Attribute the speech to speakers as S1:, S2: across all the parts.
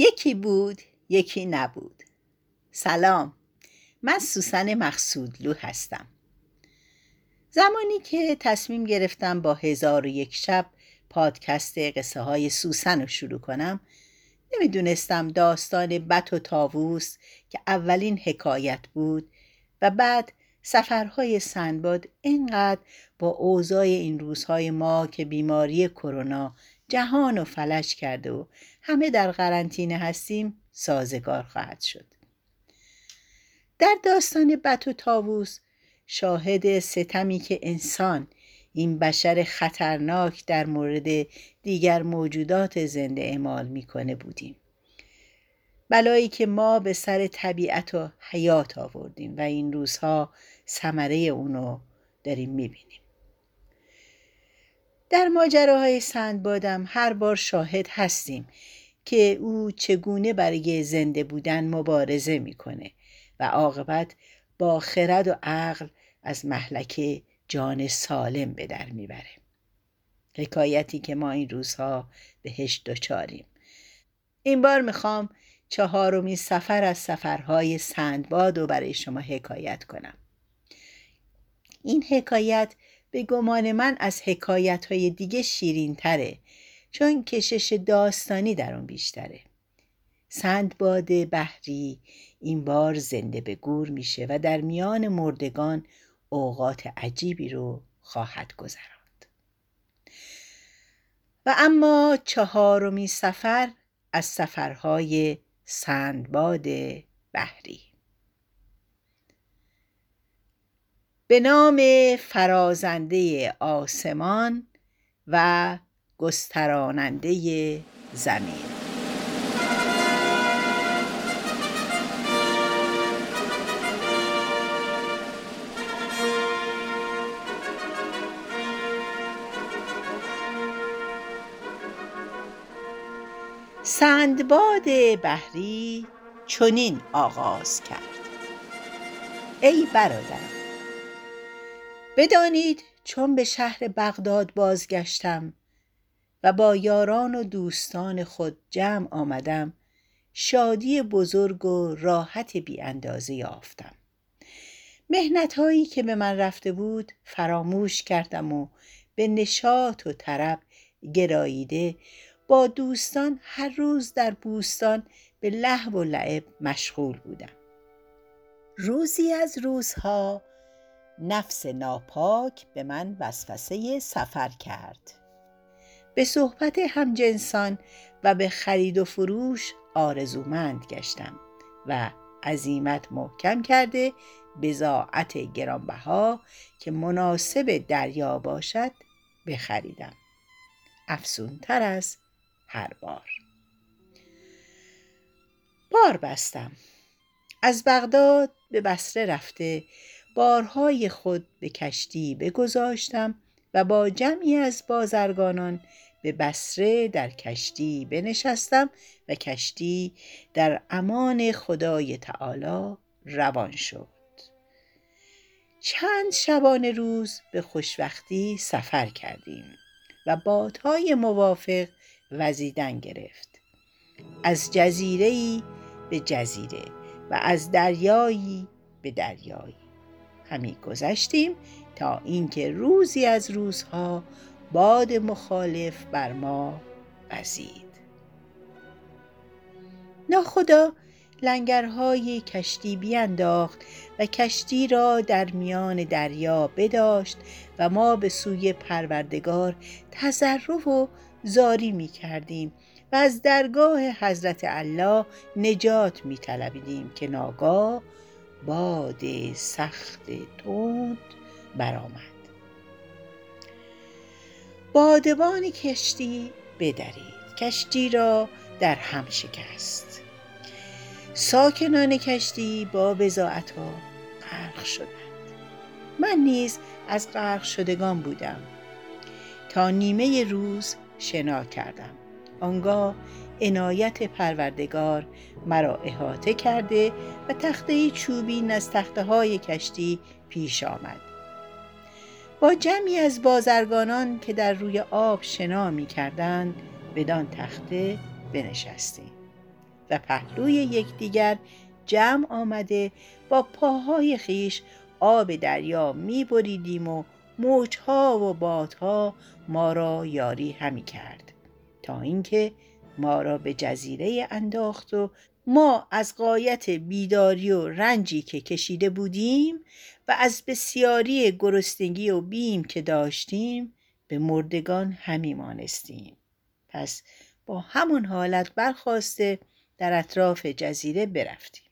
S1: یکی بود یکی نبود. سلام من سوسن مقصودلو هستم. زمانی که تصمیم گرفتم با هزار و یک شب پادکست قصه های سوسن رو شروع کنم نمی‌دونستم داستان بت و تاووس که اولین حکایت بود و بعد سفرهای سندباد اینقدر با اوضاع این روزهای ما که بیماری کرونا جهان و فلج کرده و همه در قرنطینه هستیم سازگار خواهد شد. در داستان بت و تاووس شاهد ستمی که انسان این بشر خطرناک در مورد دیگر موجودات زنده اعمال می‌کنه بودیم. بلایی که ما به سر طبیعت و حیات آوردیم و این روزها ثمره اونو داریم می‌بینیم. در ماجراهای سندبادم هر بار شاهد هستیم. که او چگونه برای زنده بودن مبارزه می‌کنه و عاقبت با خرد و عقل از محلکه جان سالم به در می‌بره. حکایتی که ما این روزها بهش دچاریم. این بار می‌خوام چهارمین سفر از سفرهای سندباد رو برای شما حکایت کنم. این حکایت به گمان من از حکایت های دیگه شیرین تره چون کشش داستانی در اون بیشتره. سندباد بحری این بار زنده به گور میشه و در میان مردگان اوقات عجیبی رو خواهد گذراند. و اما چهارمی سفر از سفرهای سندباد بحری. به نام فرازنده آسمان و گستراننده زمین. سندباد بحری چنین آغاز کرد. ای برادرم بدانید چون به شهر بغداد بازگشتم و با یاران و دوستان خود جمع آمدم. شادی بزرگ و راحت بی اندازه یافتم. مهنت هایی که به من رفته بود فراموش کردم و به نشاط و طرب گراییده با دوستان هر روز در بوستان به لحو و لعب مشغول بودم. روزی از روزها نفس ناپاک به من وسوسه سفر کرد. به صحبت همجنسان و به خرید و فروش آرزومند گشتم و عزیمت محکم کرده بزاعت گرانبها که مناسب دریا باشد بخریدم. افسونتر از هر بار. بار بستم. از بغداد به بسره رفته بارهای خود به کشتی بگذاشتم و با جمعی از بازرگانان به بسره در کشتی بنشستم و کشتی در امان خدای تعالی روان شد. چند شبانه روز به خوشوقتی سفر کردیم و بادهای موافق وزیدن گرفت. از جزیره به جزیره و از دریایی به دریایی. همی گذشتیم تا اینکه روزی از روزها باد مخالف بر ما وزید ناخدا لنگرهای کشتی بیانداخت و کشتی را در میان دریا بداشت و ما به سوی پروردگار تضرع و زاری می کردیم و از درگاه حضرت الله نجات می طلبیدیم که ناگاه باد سخت تند برآمد. بادبان کشتی بدرید. کشتی را در هم شکست. ساکنان کشتی با بزاعت ها غرق شدند. من نیز از غرق شدگان بودم. تا نیمه روز شنا کردم. آنگاه عنایت پروردگار مرا احاطه کرده و تخته چوبین از تخته های کشتی پیش آمد. با جمعی از بازرگانان که در روی آب شنا می کردند بدان تخته بنشستیم. و پهلوی یکدیگر جمع آمده با پاهای خیش آب دریا می بریدیم و موجها و بادها ما را یاری همی کرد. تا اینکه ما را به جزیره انداخت و ما از قایت بیداری و رنجی که کشیده بودیم و از بسیاری گرسنگی و بیم که داشتیم به مردگان همی مانستیم. پس با همون حالت برخواسته در اطراف جزیره برفتیم.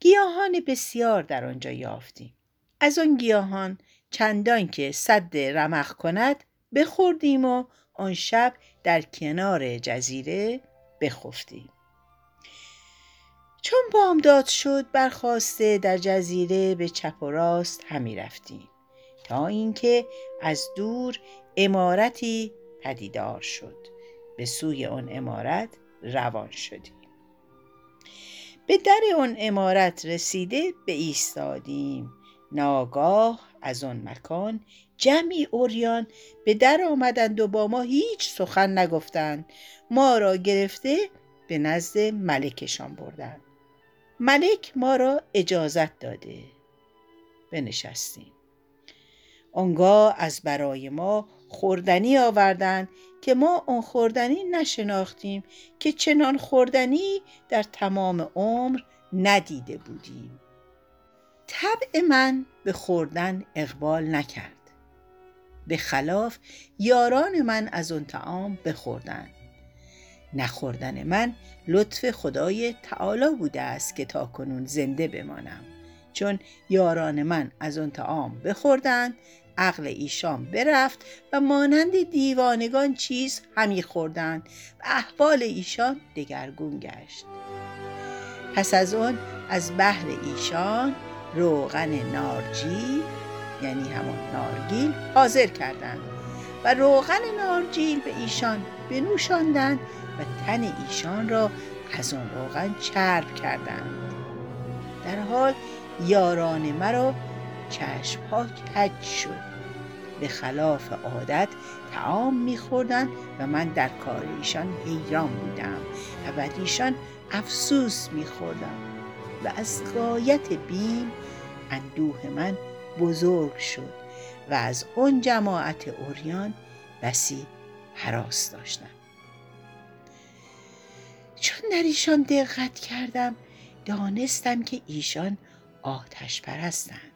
S1: گیاهان بسیار در آنجا یافتیم. از آن گیاهان چندان که صد رمق کند بخوردیم و آن شب در کنار جزیره بخفتیم. چون بامداد شد برخواسته در جزیره به چپ و راست همی رفتیم تا اینکه از دور امارتی پدیدار شد. به سوی آن امارت روان شدیم. به در آن امارت رسیده به ایستادیم. ناگاه از آن مکان جمعی اوریان به در آمدند و با ما هیچ سخن نگفتند. ما را گرفته به نزد ملکشان بردند. ملک ما را اجازت داده. بنشستیم. آنگاه از برای ما خوردنی آوردند که ما آن خوردنی نشناختیم که چنان خوردنی در تمام عمر ندیده بودیم. طبع من به خوردن اقبال نکرد. به خلاف یاران من از آن طعام بخوردند. نخوردن من لطف خدای تعالی بوده است که تا کنون زنده بمانم. چون یاران من از آن طعام بخوردند عقل ایشان برفت و مانند دیوانگان چیز همی خوردند و احوال ایشان دگرگون گشت. پس از آن از بحر ایشان روغن نارجیل یعنی همون نارگیل حاضر کردند و روغن نارجیل به ایشان بنوشاندند و تن ایشان را از آن روغن چرب کردند. در حال یاران مرا چشمها کج شد. به خلاف عادت تعام میخوردند و من در کار ایشان حیران بودم و بعد ایشان افسوس میخوردم و از غایت بیم اندوه من بزرگ شد و از اون جماعت اوریان بسی حراس داشتم. چون در ایشان دقت کردم دانستم که ایشان آتش پرستند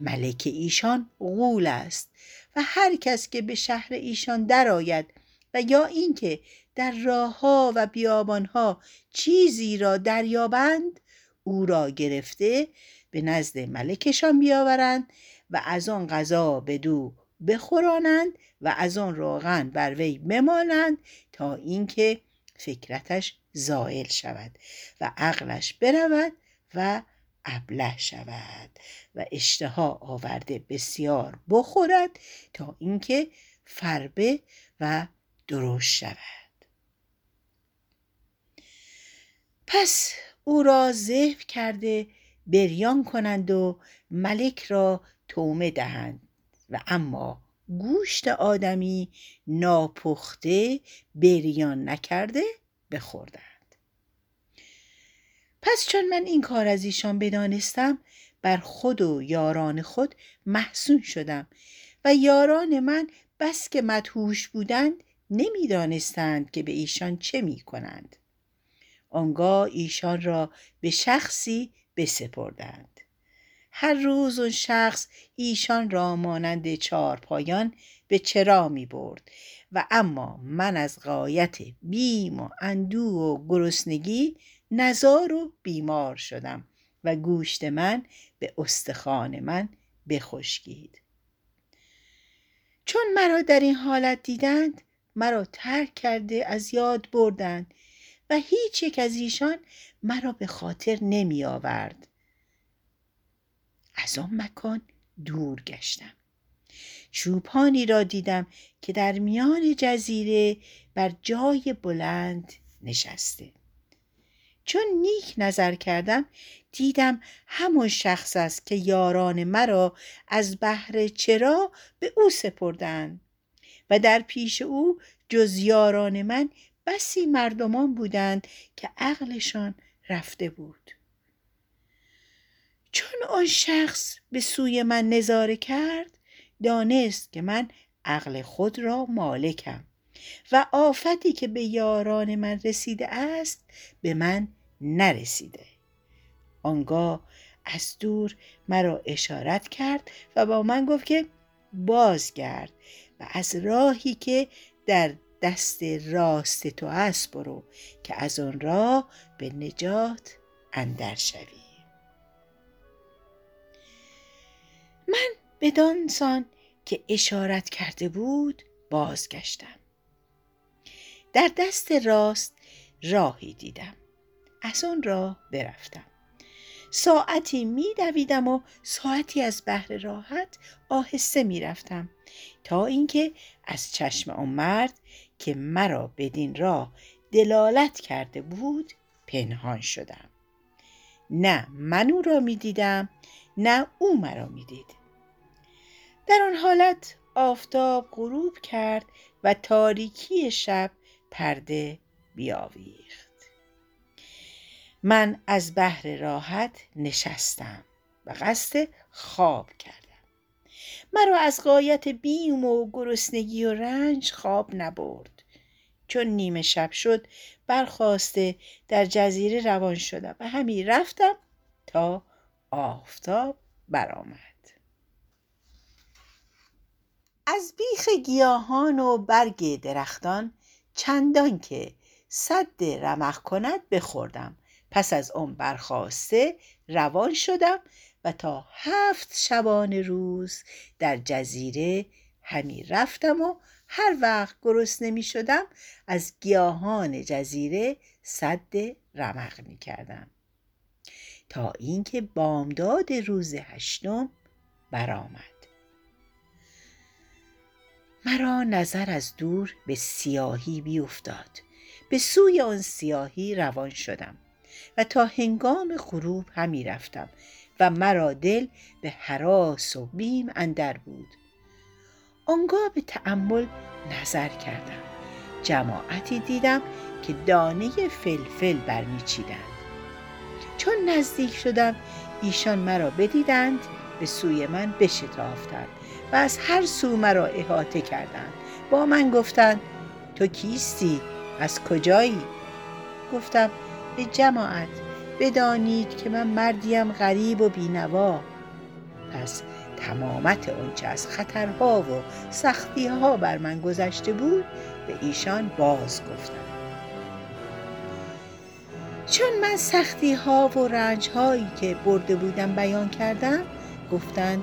S1: ملک ایشان غول است و هر کس که به شهر ایشان درآید و یا اینکه در راهها و بیابانها چیزی را دریابند او را گرفته به نزد ملکشان بیاورند و از آن غذا به دو بخورانند و از آن روغن بر وی بمالند تا اینکه فکرتش زائل شود و عقلش برود و ابله شود و اشتها آورده بسیار بخورد تا اینکه فربه و درشت شود. پس او را ذبح کرده بریان کنند و ملک را تومه دهند و اما گوشت آدمی ناپخته بریان نکرده بخوردند پس چون من این کار از ایشان بدانستم بر خود و یاران خود محسون شدم و یاران من بس که مدهوش بودند نمی‌دانستند که به ایشان چه می کنند. آنگاه ایشان را به شخصی بسپردند. هر روز اون شخص ایشان را مانند چارپایان به چرا می برد. و اما من از غایت بیم و اندو و گرسنگی نزار و بیمار شدم و گوشت من به استخوان من بخشکید. چون مرا در این حالت دیدند مرا ترک کرده از یاد بردند و هیچ یک از ایشان مرا به خاطر نمی آورد. از آن مکان دور گشتم. چوپانی را دیدم که در میان جزیره بر جای بلند نشسته. چون نیک نظر کردم دیدم همون شخص است که یاران مرا از بحر چرا به او سپردند و در پیش او جز یاران من بسی مردمان بودند که عقلشان رفته بود. چون آن شخص به سوی من نظاره کرد دانست که من عقل خود را مالکم و آفتی که به یاران من رسیده است به من نرسیده. آنگاه از دور مرا اشارت کرد و با من گفت که بازگرد و از راهی که در دست راست تو است برو که از آن راه به نجات اندر شوی. من بدانسان که اشارت کرده بود بازگشتم. در دست راست راهی دیدم. از آن راه برفتم. ساعتی می دویدم و ساعتی از بحر راحت آهسته می رفتم تا اینکه از چشم آن مرد که مرا بدین راه دلالت کرده بود پنهان شدم. نه من او را می دیدم نه او مرا می دید در آن حالت آفتاب غروب کرد و تاریکی شب پرده بیاویخت. من از بحر راحت نشستم و قصد خواب کردم. مرا از قایت بیم و گرسنگی و رنج خواب نبرد. چون نیمه شب شد برخواسته در جزیره روان شدم و همی رفتم تا آفتاب برآمد. از بیخ گیاهان و برگ درختان چندان که صد رمق کند بخوردم. پس از آن برخواسته روان شدم و تا هفت شبانه روز در جزیره همی رفتم و هر وقت گرسنه می شدم از گیاهان جزیره صد رمق می کردم. تا اینکه بامداد روز هشتم برآمد. مرا نظر از دور به سیاهی بیفتاد. به سوی آن سیاهی روان شدم و تا هنگام غروب همی رفتم و مرا دل به حراس و بیم اندر بود. آنگاه به تأمل نظر کردم. جماعتی دیدم که دانه فلفل برمیچیدند. چون نزدیک شدم ایشان مرا بدیدند به سوی من بشتافتند. و از هر سو مرا احاطه کردند. با من گفتند تو کیستی؟ از کجایی؟ گفتم به جماعت بدانید که من مردیم غریب و بینوا. پس تمامت آنچه از خطرها و سختیها بر من گذشته بود به ایشان باز گفتم. چون من سختی ها و رنج هایی که برده بودم بیان کردم گفتند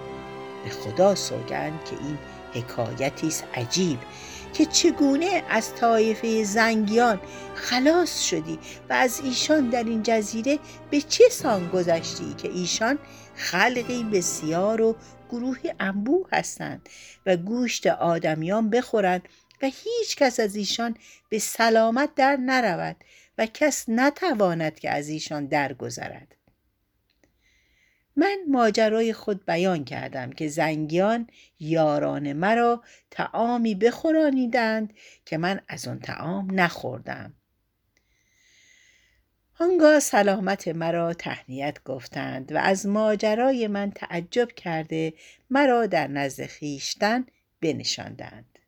S1: به خدا سوگند که این حکایتی است عجیب که چگونه از طایفه زنگیان خلاص شدی و از ایشان در این جزیره به چه سان گذشتی که ایشان خلقی بسیار و گروه انبوه هستند و گوشت آدمیان بخورند و هیچ کس از ایشان به سلامت در نرود و کس نتواند که از ایشان درگذرد. من ماجرای خود بیان کردم که زنگیان یاران مرا تعامی بخورانیدند که من از آن تعام نخوردم. آنگاه سلامت مرا تهنیت گفتند و از ماجرای من تعجب کرده مرا در نزد خویشتن بنشاندند.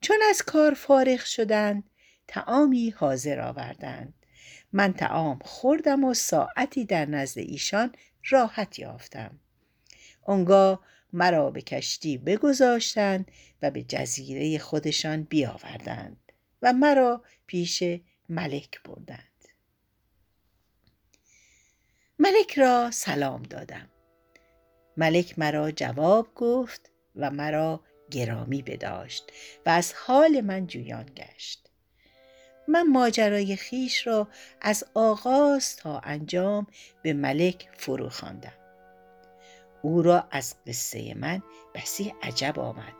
S1: چون از کار فارغ شدند تعامی حاضر آوردند. من تعام خوردم و ساعتی در نزد ایشان راحت یافتم. آنگاه مرا به کشتی بگذاشتند و به جزیره خودشان بیاوردند و مرا پیش ملک بردند. ملک را سلام دادم. ملک مرا جواب گفت و مرا گرامی بداشت و از حال من جویان گشت. من ماجرای خیش را از آغاز تا انجام به ملک فرو خواندم. او را از قصه من بسی عجب آمد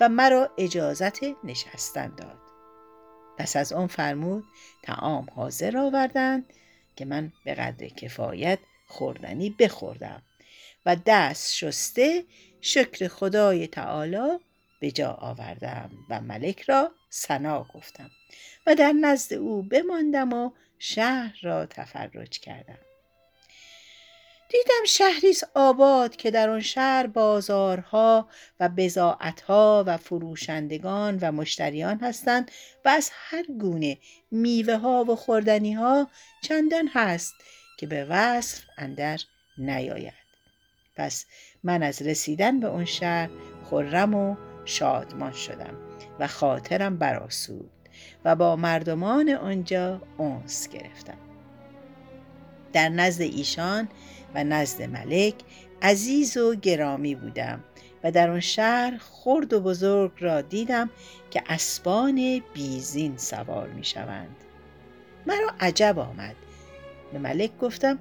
S1: و مرا اجازت نشستن داد. پس از آن فرمود تعام حاضر آوردند که من به قدر کفایت خوردنی بخوردم و دست شسته شکر خدای تعالی به جا آوردم و ملک را سنا گفتم. و در نزد او بماندم و شهر را تفرج کردم. دیدم شهری آباد که در آن شهر بازارها و بزاعتها و فروشندگان و مشتریان هستند و از هر گونه میوه ها و خوردنی ها چندان هست که به وصف اندر نیاید. پس من از رسیدن به اون شهر خرم و شادمان شدم و خاطرم براسود و با مردمان آنجا اونس گرفتم. در نزد ایشان و نزد ملک عزیز و گرامی بودم و در آن شهر خرد و بزرگ را دیدم که اسبان بیزین سوار می شوند. مرا عجب آمد. به ملک گفتم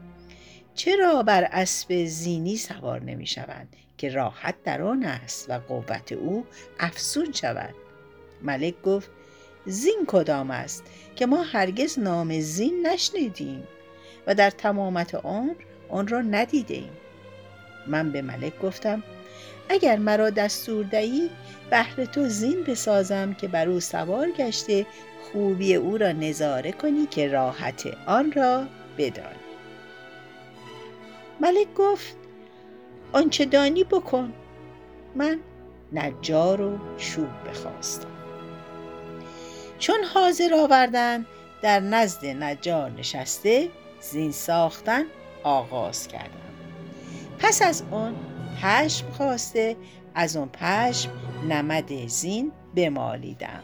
S1: چرا بر اسب زینی سوار نمی شوند که راحت در آن است و قوت او افزون شود؟ ملک گفت زین کدام است که ما هرگز نام زین نشنیدیم و در تمامت عمر آن را ندیدیم. من به ملک گفتم اگر مرا دستور دهی بهر تو زین بسازم که بر او سوار گشته خوبی او را نظاره کنی که راحت آن را بدانی. ملک گفت آنچه دانی بکن. من نجار و چوب بخواستم. چون حاضر آوردن در نزد نجار نشسته زین ساختن آغاز کردم پس از اون پشم خواسته از اون پشم نمد زین بمالیدم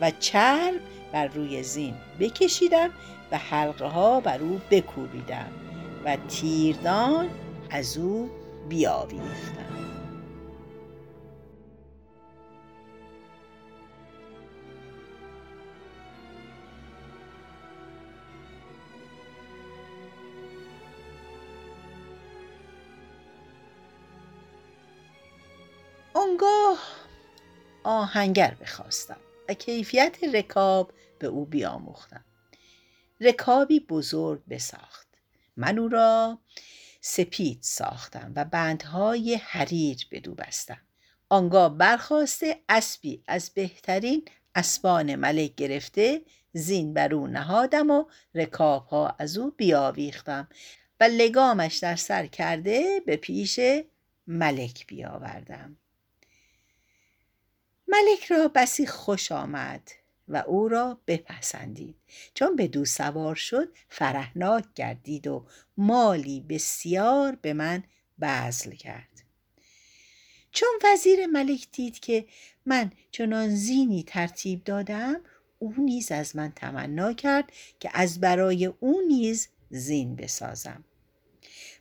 S1: و چرم بر روی زین بکشیدم و حلقه ها بر او بکوبیدم و تیردان از او بیاویختم. آهنگر بخواستم و کیفیت رکاب به او بیاموختم. رکابی بزرگ بساخت. من او را سپید ساختم و بندهای حریر بدو بستم. آنگاه برخواسته اسبی از بهترین اسبان ملک گرفته زین بر او نهادم و رکابها از او بیاویختم و لگامش در سر کرده به پیش ملک بیاوردم. ملک را بسی خوش آمد و او را بپسندید. چون به دو سوار شد فرهناک گردید و مالی بسیار به من بذل کرد. چون وزیر ملک دید که من چنان زینی ترتیب دادم او نیز از من تمنا کرد که از برای او نیز زین بسازم.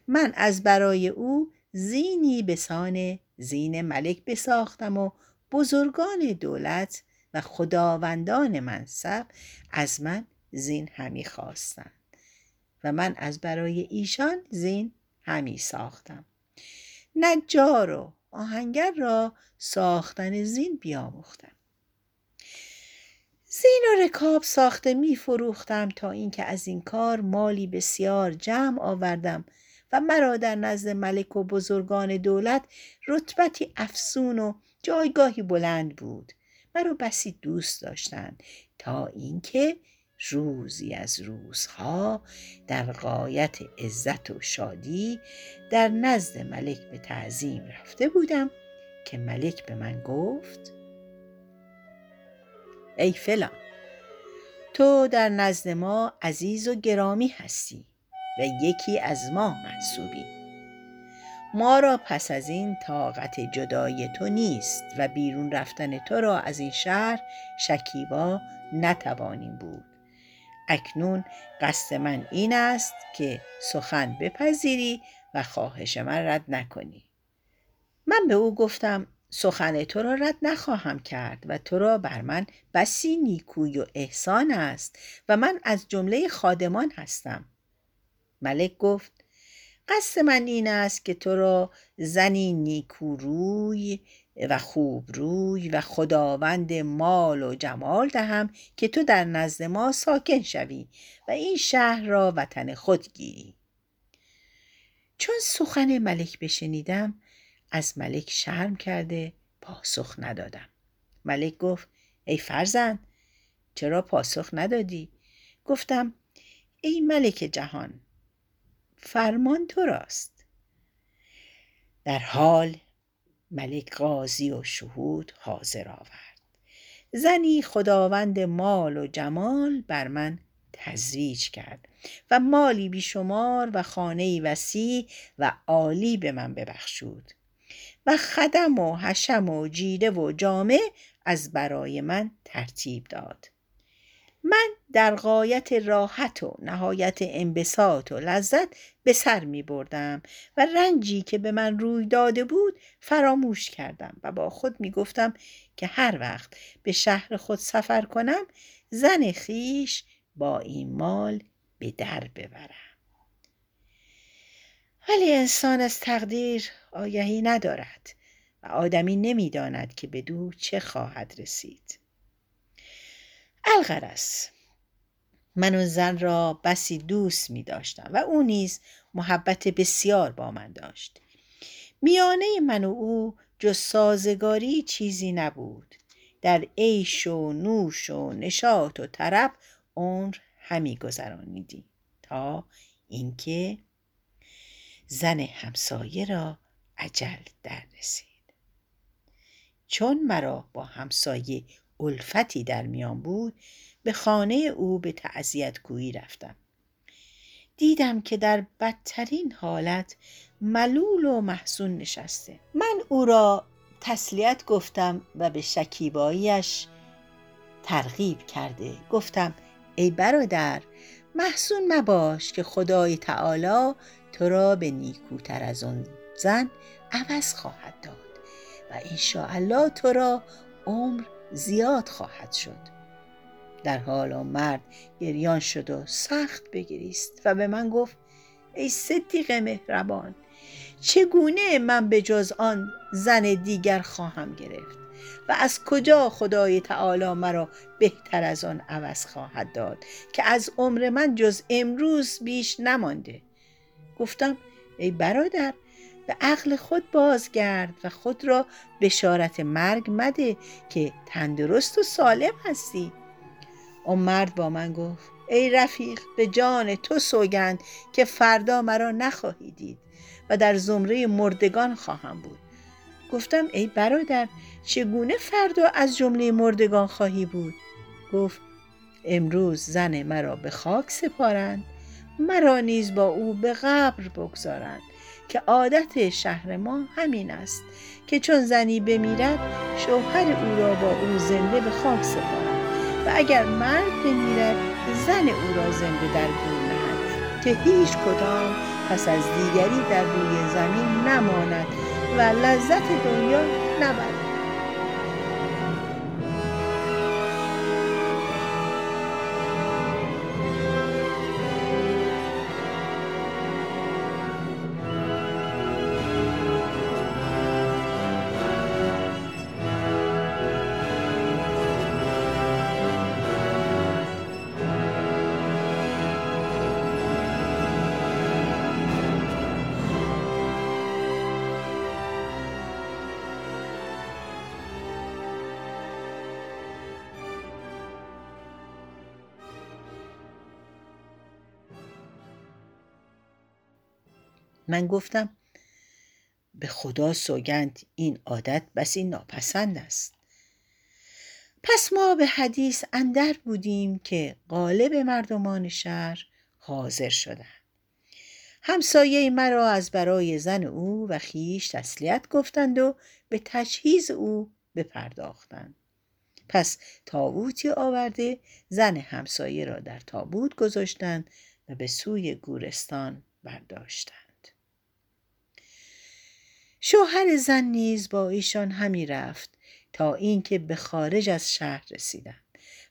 S1: من از برای او زینی به سان زین ملک بساختم و بزرگان دولت و خداوندان منصب از من زین همی خواستند و من از برای ایشان زین همی ساختم. نجار و آهنگر را ساختن زین بیاموختم. زین و رکاب ساخته می فروختم تا اینکه از این کار مالی بسیار جمع آوردم و مرا در نزد ملک و بزرگان دولت رتبتی افسون و جایگاهی بلند بود. مرا بسی دوست داشتند تا اینکه روزی از روزها در قایت عزت و شادی در نزد ملک به تعظیم رفته بودم که ملک به من گفت ای فلان تو در نزد ما عزیز و گرامی هستی و یکی از ما محسوبی ما را پس از این طاقت جدای تو نیست و بیرون رفتن تو را از این شهر شکیبا نتوانیم بود. اکنون قصد من این است که سخن بپذیری و خواهش من رد نکنی. من به او گفتم سخن تو را رد نخواهم کرد و تو را بر من بسی نیکوی و احسان است و من از جمله خادمان هستم. ملک گفت قصد من این است که تو را زنی نیکوروی و خوب روی و خداوند مال و جمال دهم که تو در نزد ما ساکن شوی و این شهر را وطن خود گیری. چون سخن ملک بشنیدم از ملک شرم کرده پاسخ ندادم. ملک گفت ای فرزند چرا پاسخ ندادی؟ گفتم ای ملک جهان فرمان تو راست. در حال ملک قاضی و شهود حاضر آورد. زنی خداوند مال و جمال بر من تزویج کرد و مالی بیشمار و خانه وسیع و عالی به من ببخشود و خدم و حشم و جیره و جامه از برای من ترتیب داد. من در قایت راحت و نهایت انبساط و لذت به سر می بردم و رنجی که به من روی داده بود فراموش کردم و با خود می گفتم که هر وقت به شهر خود سفر کنم زن خیش با این مال به در ببرم. ولی انسان از تقدیر آگهی ندارد و آدمی نمی‌داند که به دو چه خواهد رسید. الغرس من و زن را بسی دوست می داشتم و او نیز محبت بسیار با من داشت. میانه من و او جز سازگاری چیزی نبود. در عیش و نوش و نشاط و طرب عمر همی گذرانیدیم تا اینکه زن همسایه را عجل در رسید. چون مرا با همسایه الفتی در میان بود به خانه او به تعذیت گویی رفتم. دیدم که در بدترین حالت ملول و محزون نشسته. من او را تسلیت گفتم و به شکیباییش ترغیب کرده. گفتم ای برادر محزون مباش که خدای تعالی تو را به نیکوتر از آن زن عوض خواهد داد و انشاءالله تو را عمر زیاد خواهد شد. در حال مرد گریان شد و سخت بگریست و به من گفت ای صدیق مهربان چگونه من به جز آن زن دیگر خواهم گرفت؟ و از کجا خدای تعالی مرا بهتر از آن عوض خواهد داد که از عمر من جز امروز بیش نمانده؟ گفتم ای برادر به عقل خود بازگرد و خود را بشارت مرگ مده که تندرست و سالم هستی. اون مرد با من گفت ای رفیق به جان تو سوگند که فردا مرا نخواهی دید و در زمره مردگان خواهم بود. گفتم ای برادر چگونه فردا از جمله مردگان خواهی بود؟ گفت امروز زن مرا به خاک سپارند. مرا نیز با او به قبر بگذارند که عادت شهر ما همین است که چون زنی بمیرد شوهر او را با او زنده به خاک سپارد و اگر مرد بمیرد زن او را زنده در گور نهد که هیچ کدام پس از دیگری در روی زمین نماند و لذت دنیا نبرد. من گفتم به خدا سوگند این عادت بسی ناپسند است. پس ما به حدیث اندر بودیم که غالب مردمان شهر حاضر شدند. همسایه مرا از برای زن او و خیش تسلیت گفتند و به تجهیز او بپرداختند. پس تابوتی آورده زن همسایه را در تابوت گذاشتند و به سوی گورستان برداشتند. شوهر زن نیز با ایشان همی رفت تا اینکه به خارج از شهر رسیدند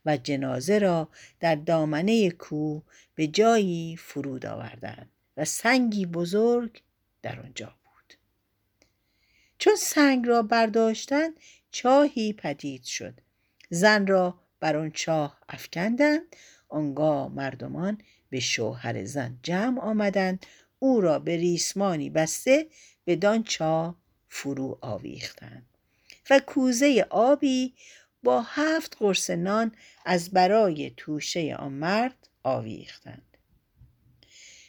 S1: و جنازه را در دامنه کوه به جایی فرود آوردند و سنگی بزرگ در آنجا بود. چون سنگ را برداشتند چاهی پدید شد. زن را بر آن چاه افکندند آنگاه مردمان به شوهر زن جمع آمدند. او را به ریسمانی بسته بدان چاه فرو آویختند. و کوزه آبی با هفت قرص نان از برای توشه آن مرد آویختند.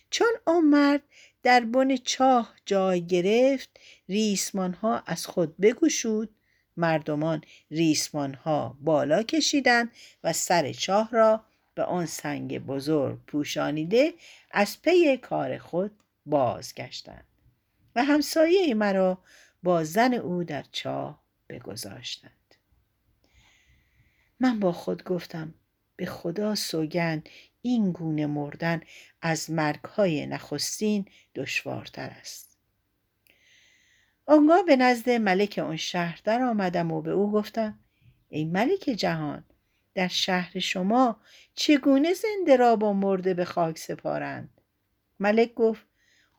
S1: چون آن مرد در بن چاه جای گرفت ریسمان ها از خود بگشود. مردمان ریسمان ها بالا کشیدند و سر چاه را به آن سنگ بزرگ پوشانیده از پی کار خود بازگشتند. و همسایه مرا با زن او در چاه بگذاشتند. من با خود گفتم به خدا سوگند این گونه مردن از مرگهای نخستین دشوارتر است. آنگاه به نزد ملک آن شهر در آمدم و به او گفتم ای ملک جهان در شهر شما چگونه زنده را با مرده به خاک سپارند؟ ملک گفت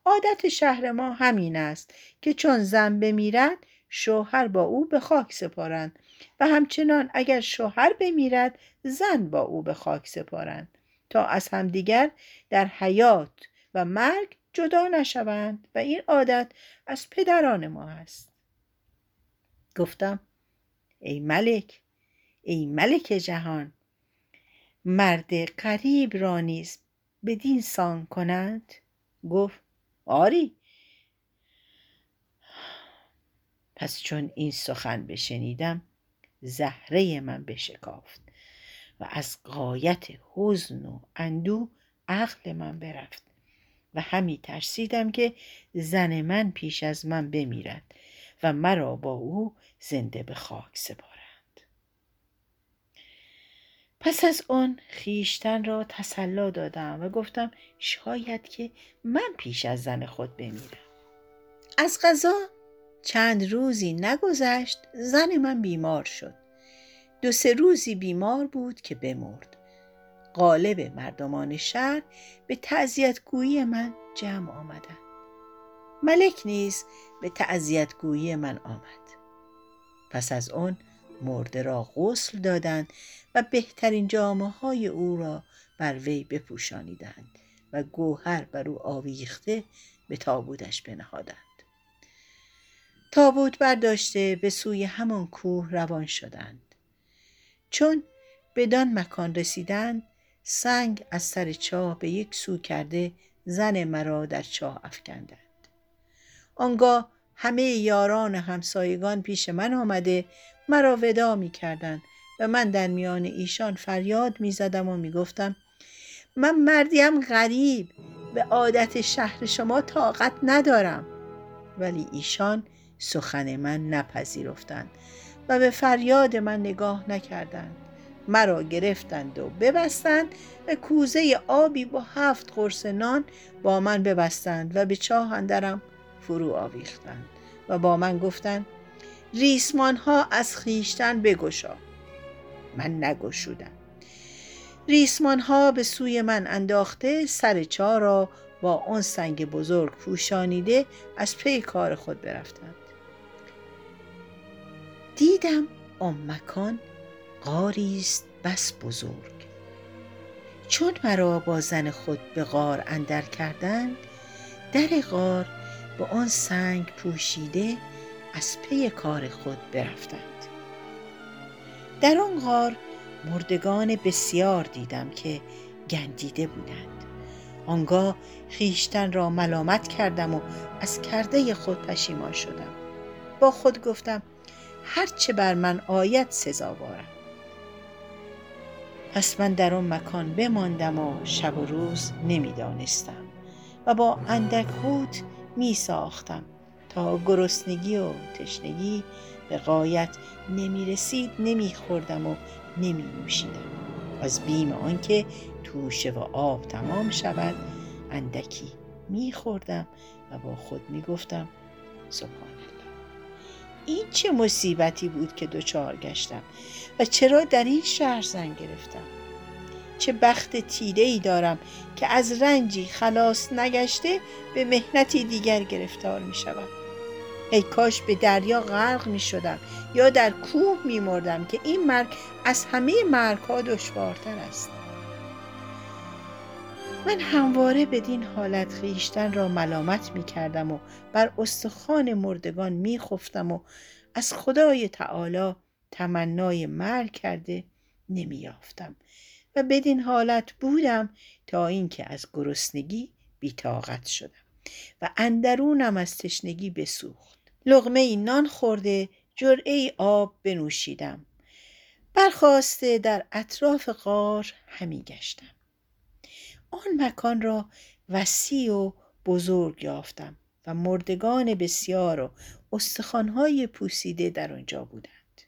S1: عادت شهر ما همین است که چون زن بمیرد شوهر با او به خاک سپارند و همچنان اگر شوهر بمیرد زن با او به خاک سپارند تا از همدیگر در حیات و مرگ جدا نشوند و این عادت از پدران ما است. گفتم ای ملک ای ملک جهان مرد قریب را نیز بدین سان کنند؟ گفت آری. پس چون این سخن بشنیدم زهره من بشکافت و از قایت حزن و اندو عقل من برفت و همی ترسیدم که زن من پیش از من بمیرد و مرا با او زنده به خاک سپارد. پس از آن خیشتن را تسلا دادم و گفتم شاید که من پیش از زن خود بمیرم. از غذا چند روزی نگذشت زن من بیمار شد. دو سه روزی بیمار بود که بمرد. غالب مردمان شهر به تعذیت گویی من جمع آمدند. ملک نیز به تعذیت گویی من آمد. پس از آن مرده را غسل دادند و بهترین جامعه های او را بر وی بپوشانیدند و گوهر بر او آویخته به تابودش بنهادند. تابوت برداشته به سوی همان کوه روان شدند. چون بدان مکان رسیدند سنگ از سر چاه به یک سو کرده زن مرا در چاه افکندند. آنگاه همه یاران همسایگان پیش من آمده مرا ودا می کردند و من در میان ایشان فریاد می زدم و می گفتم من مردیم غریب به عادت شهر شما طاقت ندارم. ولی ایشان سخن من نپذیرفتند و به فریاد من نگاه نکردند. مرا گرفتند و ببستند و کوزه آبی با هفت قرص نان با من ببستند و به چاه اندرم فرو آویختند و با من گفتند ریسمان ها از خیشتن بگشا. من نگشودم. ریسمان ها به سوی من انداخته سر چا را با آن سنگ بزرگ پوشانیده از پی کار خود برفتند. دیدم آن مکان غاری است بس بزرگ. چون مرا با زن خود به غار اندر کردند در غار با آن سنگ پوشیده از پی کار خود برفتند. در آن غار مردگان بسیار دیدم که گندیده بودند. آنگاه خیشتن را ملامت کردم و از کرده خود پشیمان شدم. با خود گفتم هرچه بر من آید سزاوارم. پس من در آن مکان بماندم و شب و روز نمی‌دانستم و با اندک هوت می تا گرسنگی و تشنگی به قایت نمی رسید نمی خوردم و نمی نوشیدم از بیم آنکه توشه و آب تمام شود اندکی می خوردم و با خود می گفتم سبحان الله این چه مصیبتی بود که دچار گشتم و چرا در این شهر زن گرفتم؟ چه بخت تیره ای دارم که از رنجی خلاص نگشته به مهنتی دیگر گرفتار می شود ای کاش به دریا غرق می شدم یا در کوه می مردم که این مرگ از همه مرگ ها دشوارتر است. من همواره بدین حالت خیشتن را ملامت می کردم و بر استخوان مردگان می خفتم و از خدای تعالی تمنای مرگ کرده نمیافتم و بدین حالت بودم تا اینکه از گرسنگی بیتاقت شدم و اندرونم از تشنگی بسوخت. لغمه نان خورده جرعه آب بنوشیدم. برخواسته در اطراف غار همی گشتم. آن مکان را وسیع و بزرگ یافتم و مردگان بسیار و استخوانهای پوسیده در آنجا بودند.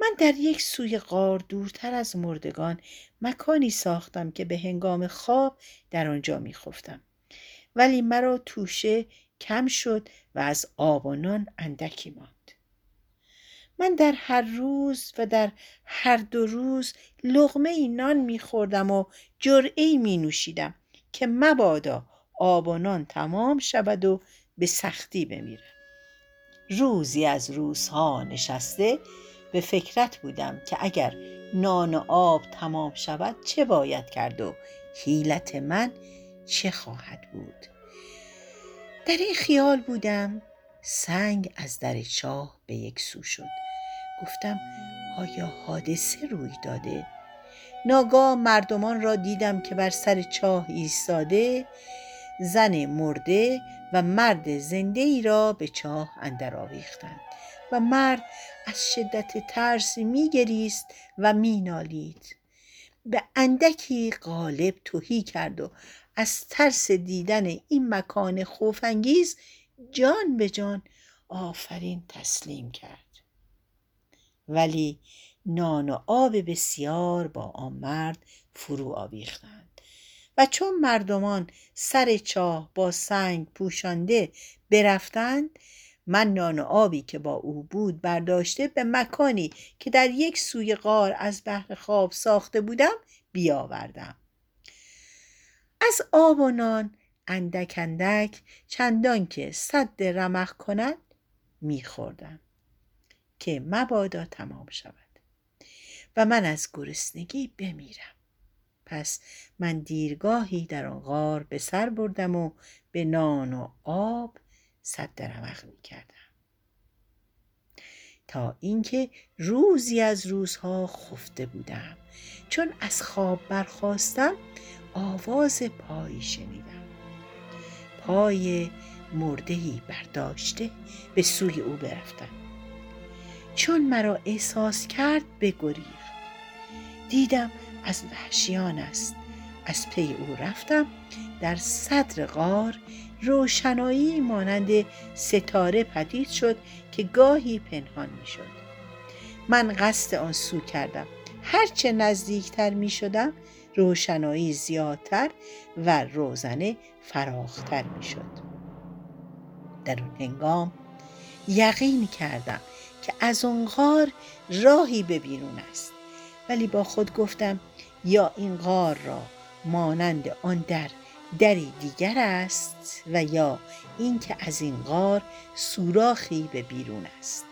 S1: من در یک سوی غار دورتر از مردگان مکانی ساختم که به هنگام خواب در آنجا میخفتم. ولی مرا توشه کم شد و از آب و نان اندکی ماند. من در هر روز و در هر دو روز لغمه نان میخوردم و جرعه می نوشیدم که مبادا آب و نان تمام شود و به سختی بمیرم. روزی از روزها نشسته به فکرت بودم که اگر نان و آب تمام شود چه باید کرد و حیلت من چه خواهد بود. در این خیال بودم سنگ از در چاه به یک سو شد. گفتم آیا حادثه روی داده؟ ناگاه مردمان را دیدم که بر سر چاه ایستاده زن مرده و مرد زنده ای را به چاه اندر آویختند و مرد از شدت ترس میگریست و مینالید. به اندکی غالب توهی کرد و از ترس دیدن این مکان خوفانگیز جان به جان آفرین تسلیم کرد. ولی نان و آب بسیار با آن مرد فرو آویختند و چون مردمان سر چاه با سنگ پوشانده برفتند من نان و آبی که با او بود برداشته به مکانی که در یک سوی غار از بحر خواب ساخته بودم بیاوردم. از آب و نان اندک اندک چندان که صد رمق کند میخوردم که مبادا تمام شود و من از گرسنگی بمیرم. پس من دیرگاهی در آن غار به سر بردم و به نان و آب صد رمق می کردم تا اینکه روزی از روزها خفته بودم. چون از خواب برخواستم آواز پایی شنیدم. پای مردهی برداشته به سوی او برفتم. چون مرا احساس کرد بگریخت دیدم از وحشیان است. از پی او رفتم. در صدر غار روشنایی مانند ستاره پدید شد که گاهی پنهان می شد. من قصد آن سو کردم. هرچه نزدیکتر می شدم روشنایی زیادتر و روزنه فراختر می شد. در اون هنگام یقین کردم که از اون غار راهی به بیرون است ولی با خود گفتم یا این غار را مانند آن در دری دیگر است و یا اینکه از این غار سوراخی به بیرون است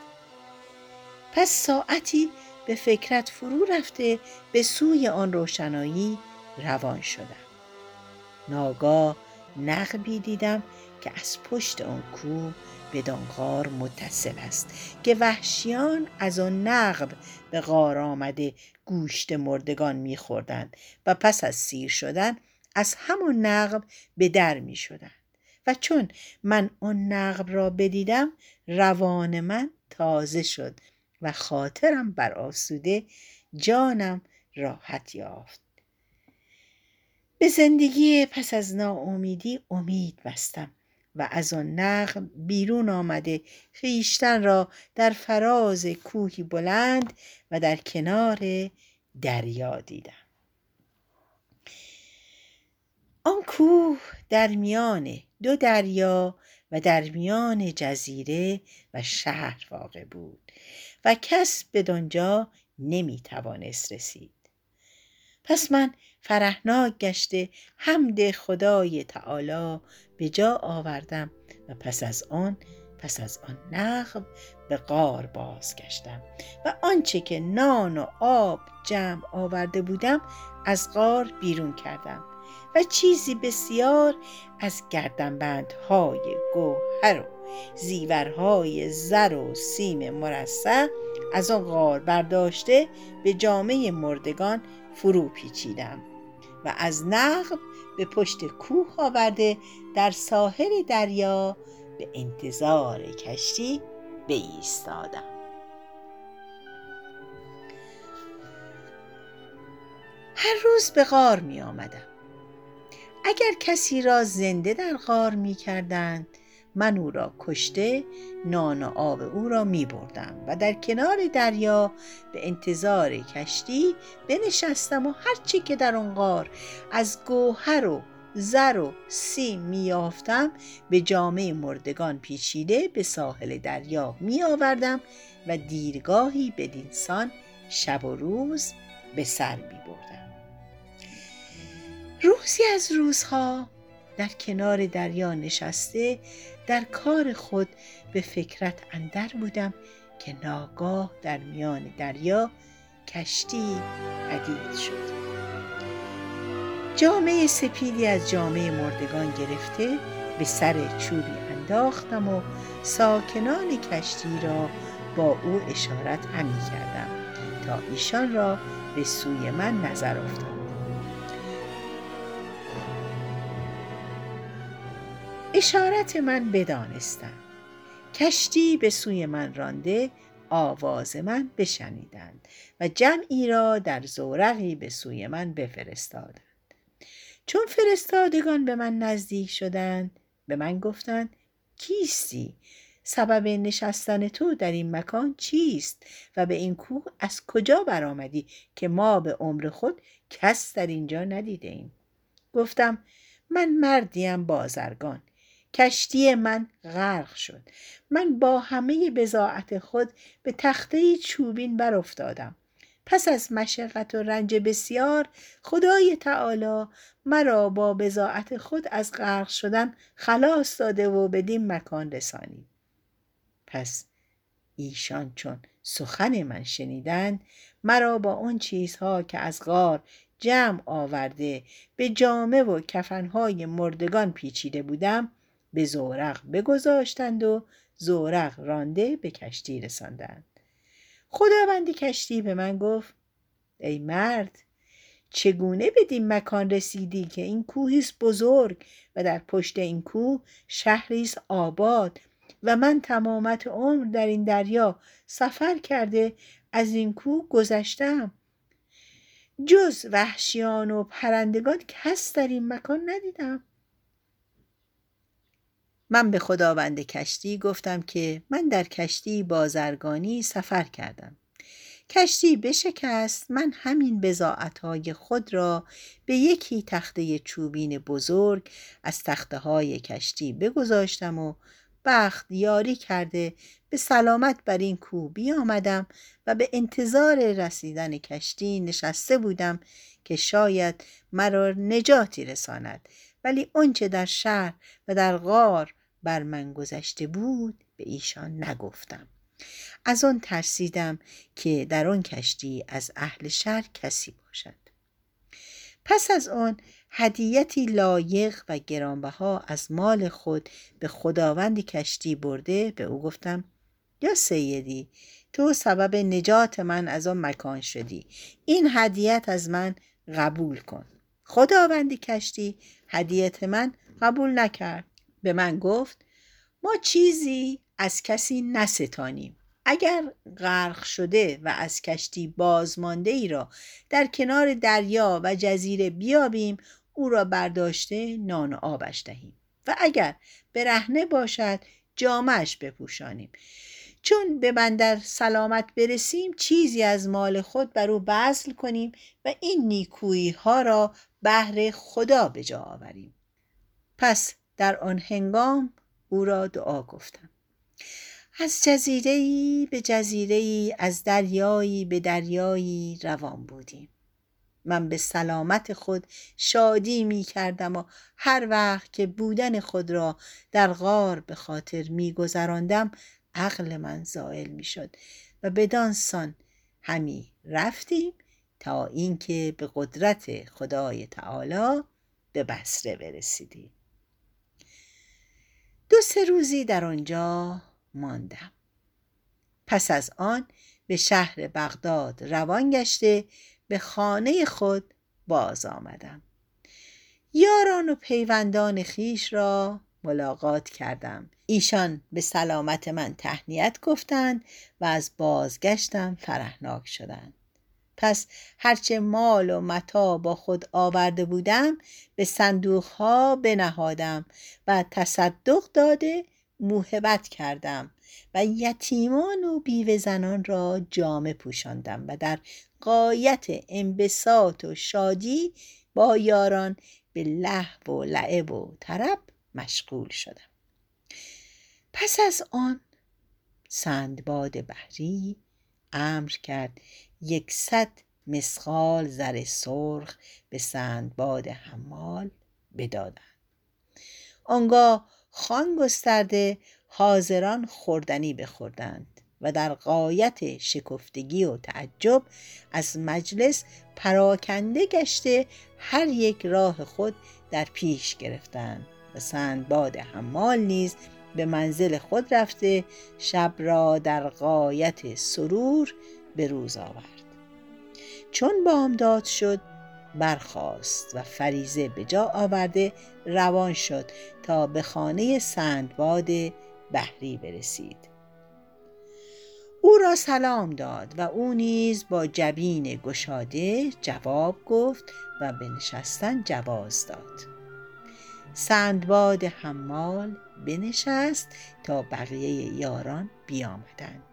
S1: پس ساعتی به فکرت فرو رفته به سوی آن روشنایی روان شدم. ناگاه نقبی دیدم که از پشت آن کوه بدان غار متصل است که وحشیان از آن نقب به غار آمده گوشت مردگان میخوردند و پس از سیر شدن از همون نقب به در می شدند و چون من آن نقب را بدیدم روان من تازه شد. و خاطرم بر آسوده جانم راحت یافت. به زندگی پس از ناامیدی امید بستم و از آن نقب بیرون آمده خیشتن را در فراز کوهی بلند و در کنار دریا دیدم. آن کوه در میان دو دریا و در میان جزیره و شهر واقع بود. و کس بدانجا نمی توانست رسید. پس من فرحناک گشته حمد خدای تعالی به جا آوردم و پس از آن پس از آن نقب به غار بازگشتم و آنچه که نان و آب جمع آورده بودم از غار بیرون کردم و چیزی بسیار از گردنبندهای گوهر و زیورهای زر و سیم مرصع از آن غار برداشته به جامعه مردگان فرو پیچیدم و از نقب به پشت کوه آورده در ساحل دریا به انتظار کشتی بایستادم. هر روز به غار می آمدم اگر کسی را زنده در غار می کردند من او را کشته نان و آب او را می بردم و در کنار دریا به انتظار کشتی بنشستم و هرچی که در آن غار از گوهر و زر و سیم میافتم به جامعه مردگان پیچیده به ساحل دریا می آوردم و دیرگاهی به دینسان شب و روز به سر می بردم. روزی از روزها در کنار دریا نشسته در کار خود به فکرت اندر بودم که ناگاه در میان دریا کشتی پدید شد. جامعه سپیدی از جامعه مردگان گرفته به سر چوبی انداختم و ساکنان کشتی را با او اشارت همی کردم تا ایشان را به سوی من نظر افتاد. اشارت من بدانستند کشتی به سوی من رانده آواز من بشنیدند و جمعی را در زورقی به سوی من بفرستادند. چون فرستادگان به من نزدیک شدند به من گفتند کیستی؟ سبب نشستن تو در این مکان چیست و به این کوه از کجا برآمدی که ما به عمر خود کس در اینجا ندیده ایم گفتم من مردیم بازرگان. کشتی من غرق شد. من با همه بزاعت خود به تخته چوبین برافتادم. پس از مشقت و رنج بسیار خدای تعالی مرا با بزاعت خود از غرق شدن خلاص داده و بدین مکان رسانید. پس ایشان چون سخن من شنیدند مرا با آن چیزها که از غار جمع آورده به جامه و کفنهای مردگان پیچیده بودم به زورق بگذاشتند و زورق رانده به کشتی رساندند. خداوند کشتی به من گفت ای مرد چگونه بدین مکان رسیدی که این کوهی بزرگ و در پشت این کوه شهری آباد و من تمامت عمر در این دریا سفر کرده از این کوه گذشتم؟ جز وحشیان و پرندگان کس در این مکان ندیدم. من به خداوند کشتی گفتم که من در کشتی بازرگانی سفر کردم. کشتی بشکست من همین بزاعتهای خود را به یکی تخته چوبین بزرگ از تخته های کشتی بگذاشتم و بخت یاری کرده به سلامت بر این کوه بیامدم و به انتظار رسیدن کشتی نشسته بودم که شاید مرا نجاتی رساند. ولی آنچه در شهر و در غار بر من گذشته بود به ایشان نگفتم. از آن ترسیدم که در آن کشتی از اهل شهر کسی باشد. پس از آن هدیتی لایق و گرانبها از مال خود به خداوند کشتی برده به او گفتم یا سیدی تو سبب نجات من از آن مکان شدی. این هدیت از من قبول کن. خداوند کشتی هدیت من قبول نکرد. به من گفت ما چیزی از کسی نستانیم. اگر غرق شده و از کشتی بازمانده ای را در کنار دریا و جزیره بیابیم او را برداشته نان و آبش دهیم. و اگر برهنه باشد جامش بپوشانیم. چون به بندر سلامت برسیم چیزی از مال خود بر او بذل کنیم و این نیکویی ها را بهر خدا به جا آوریم. پس در آن هنگام او را دعا گفتم. از جزیره ای به جزیره ای از دریایی به دریایی روان بودیم. من به سلامت خود شادی می کردم و هر وقت که بودن خود را در غار به خاطر می گذراندم عقل من زائل می شد و بدانسان همی رفتیم تا اینکه به قدرت خدای تعالی به بسره برسیدیم. دو سه روزی در آنجا ماندم. پس از آن به شهر بغداد روان گشته به خانه خود باز آمدم. یاران و پیوندان خیش را ملاقات کردم. ایشان به سلامت من تهنیت گفتند و از بازگشتم فرهناک شدند. پس هرچه مال و متا با خود آورده بودم به صندوق ها بنهادم و تصدق داده موهبت کردم و یتیمان و بیوه زنان را جامه پوشاندم و در قایت انبساط و شادی با یاران به لحو و لعب و طرب مشغول شدم. پس از آن سندباد بحری امر کرد یکصد مسخال زر سرخ به سندباد حمال بدادند. آنگاه خان گسترده حاضران خوردنی بخوردند و در قایت شکفتگی و تعجب از مجلس پراکنده گشته هر یک راه خود در پیش گرفتند و سندباد حمال نیز به منزل خود رفته شب را در قایت سرور به روز آورد. چون بامداد شد برخاست و فریزه به جا آورده روان شد تا به خانه سندباد بحری برسید. او را سلام داد و او نیز با جبین گشاده جواب گفت و به نشستن جواز داد. سندباد حمال بنشست تا بقیه یاران بیامدند.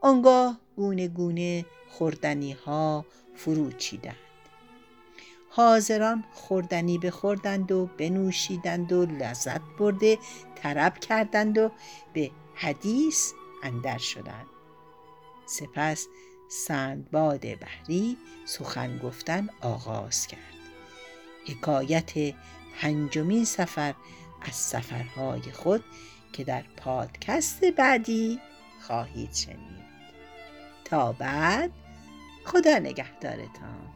S1: آنگاه گونه گونه خوردنی ها فرو چیدند. حاضران خوردنی بخوردند و بنوشیدند و لذت برده طرب کردند و به حدیث اندر شدند. سپس سندباد بحری سخن گفتن آغاز کرد. حکایت پنجمین سفر از سفرهای خود که در پادکست بعدی خواهید شنید. تا بعد خدا نگهدارتان.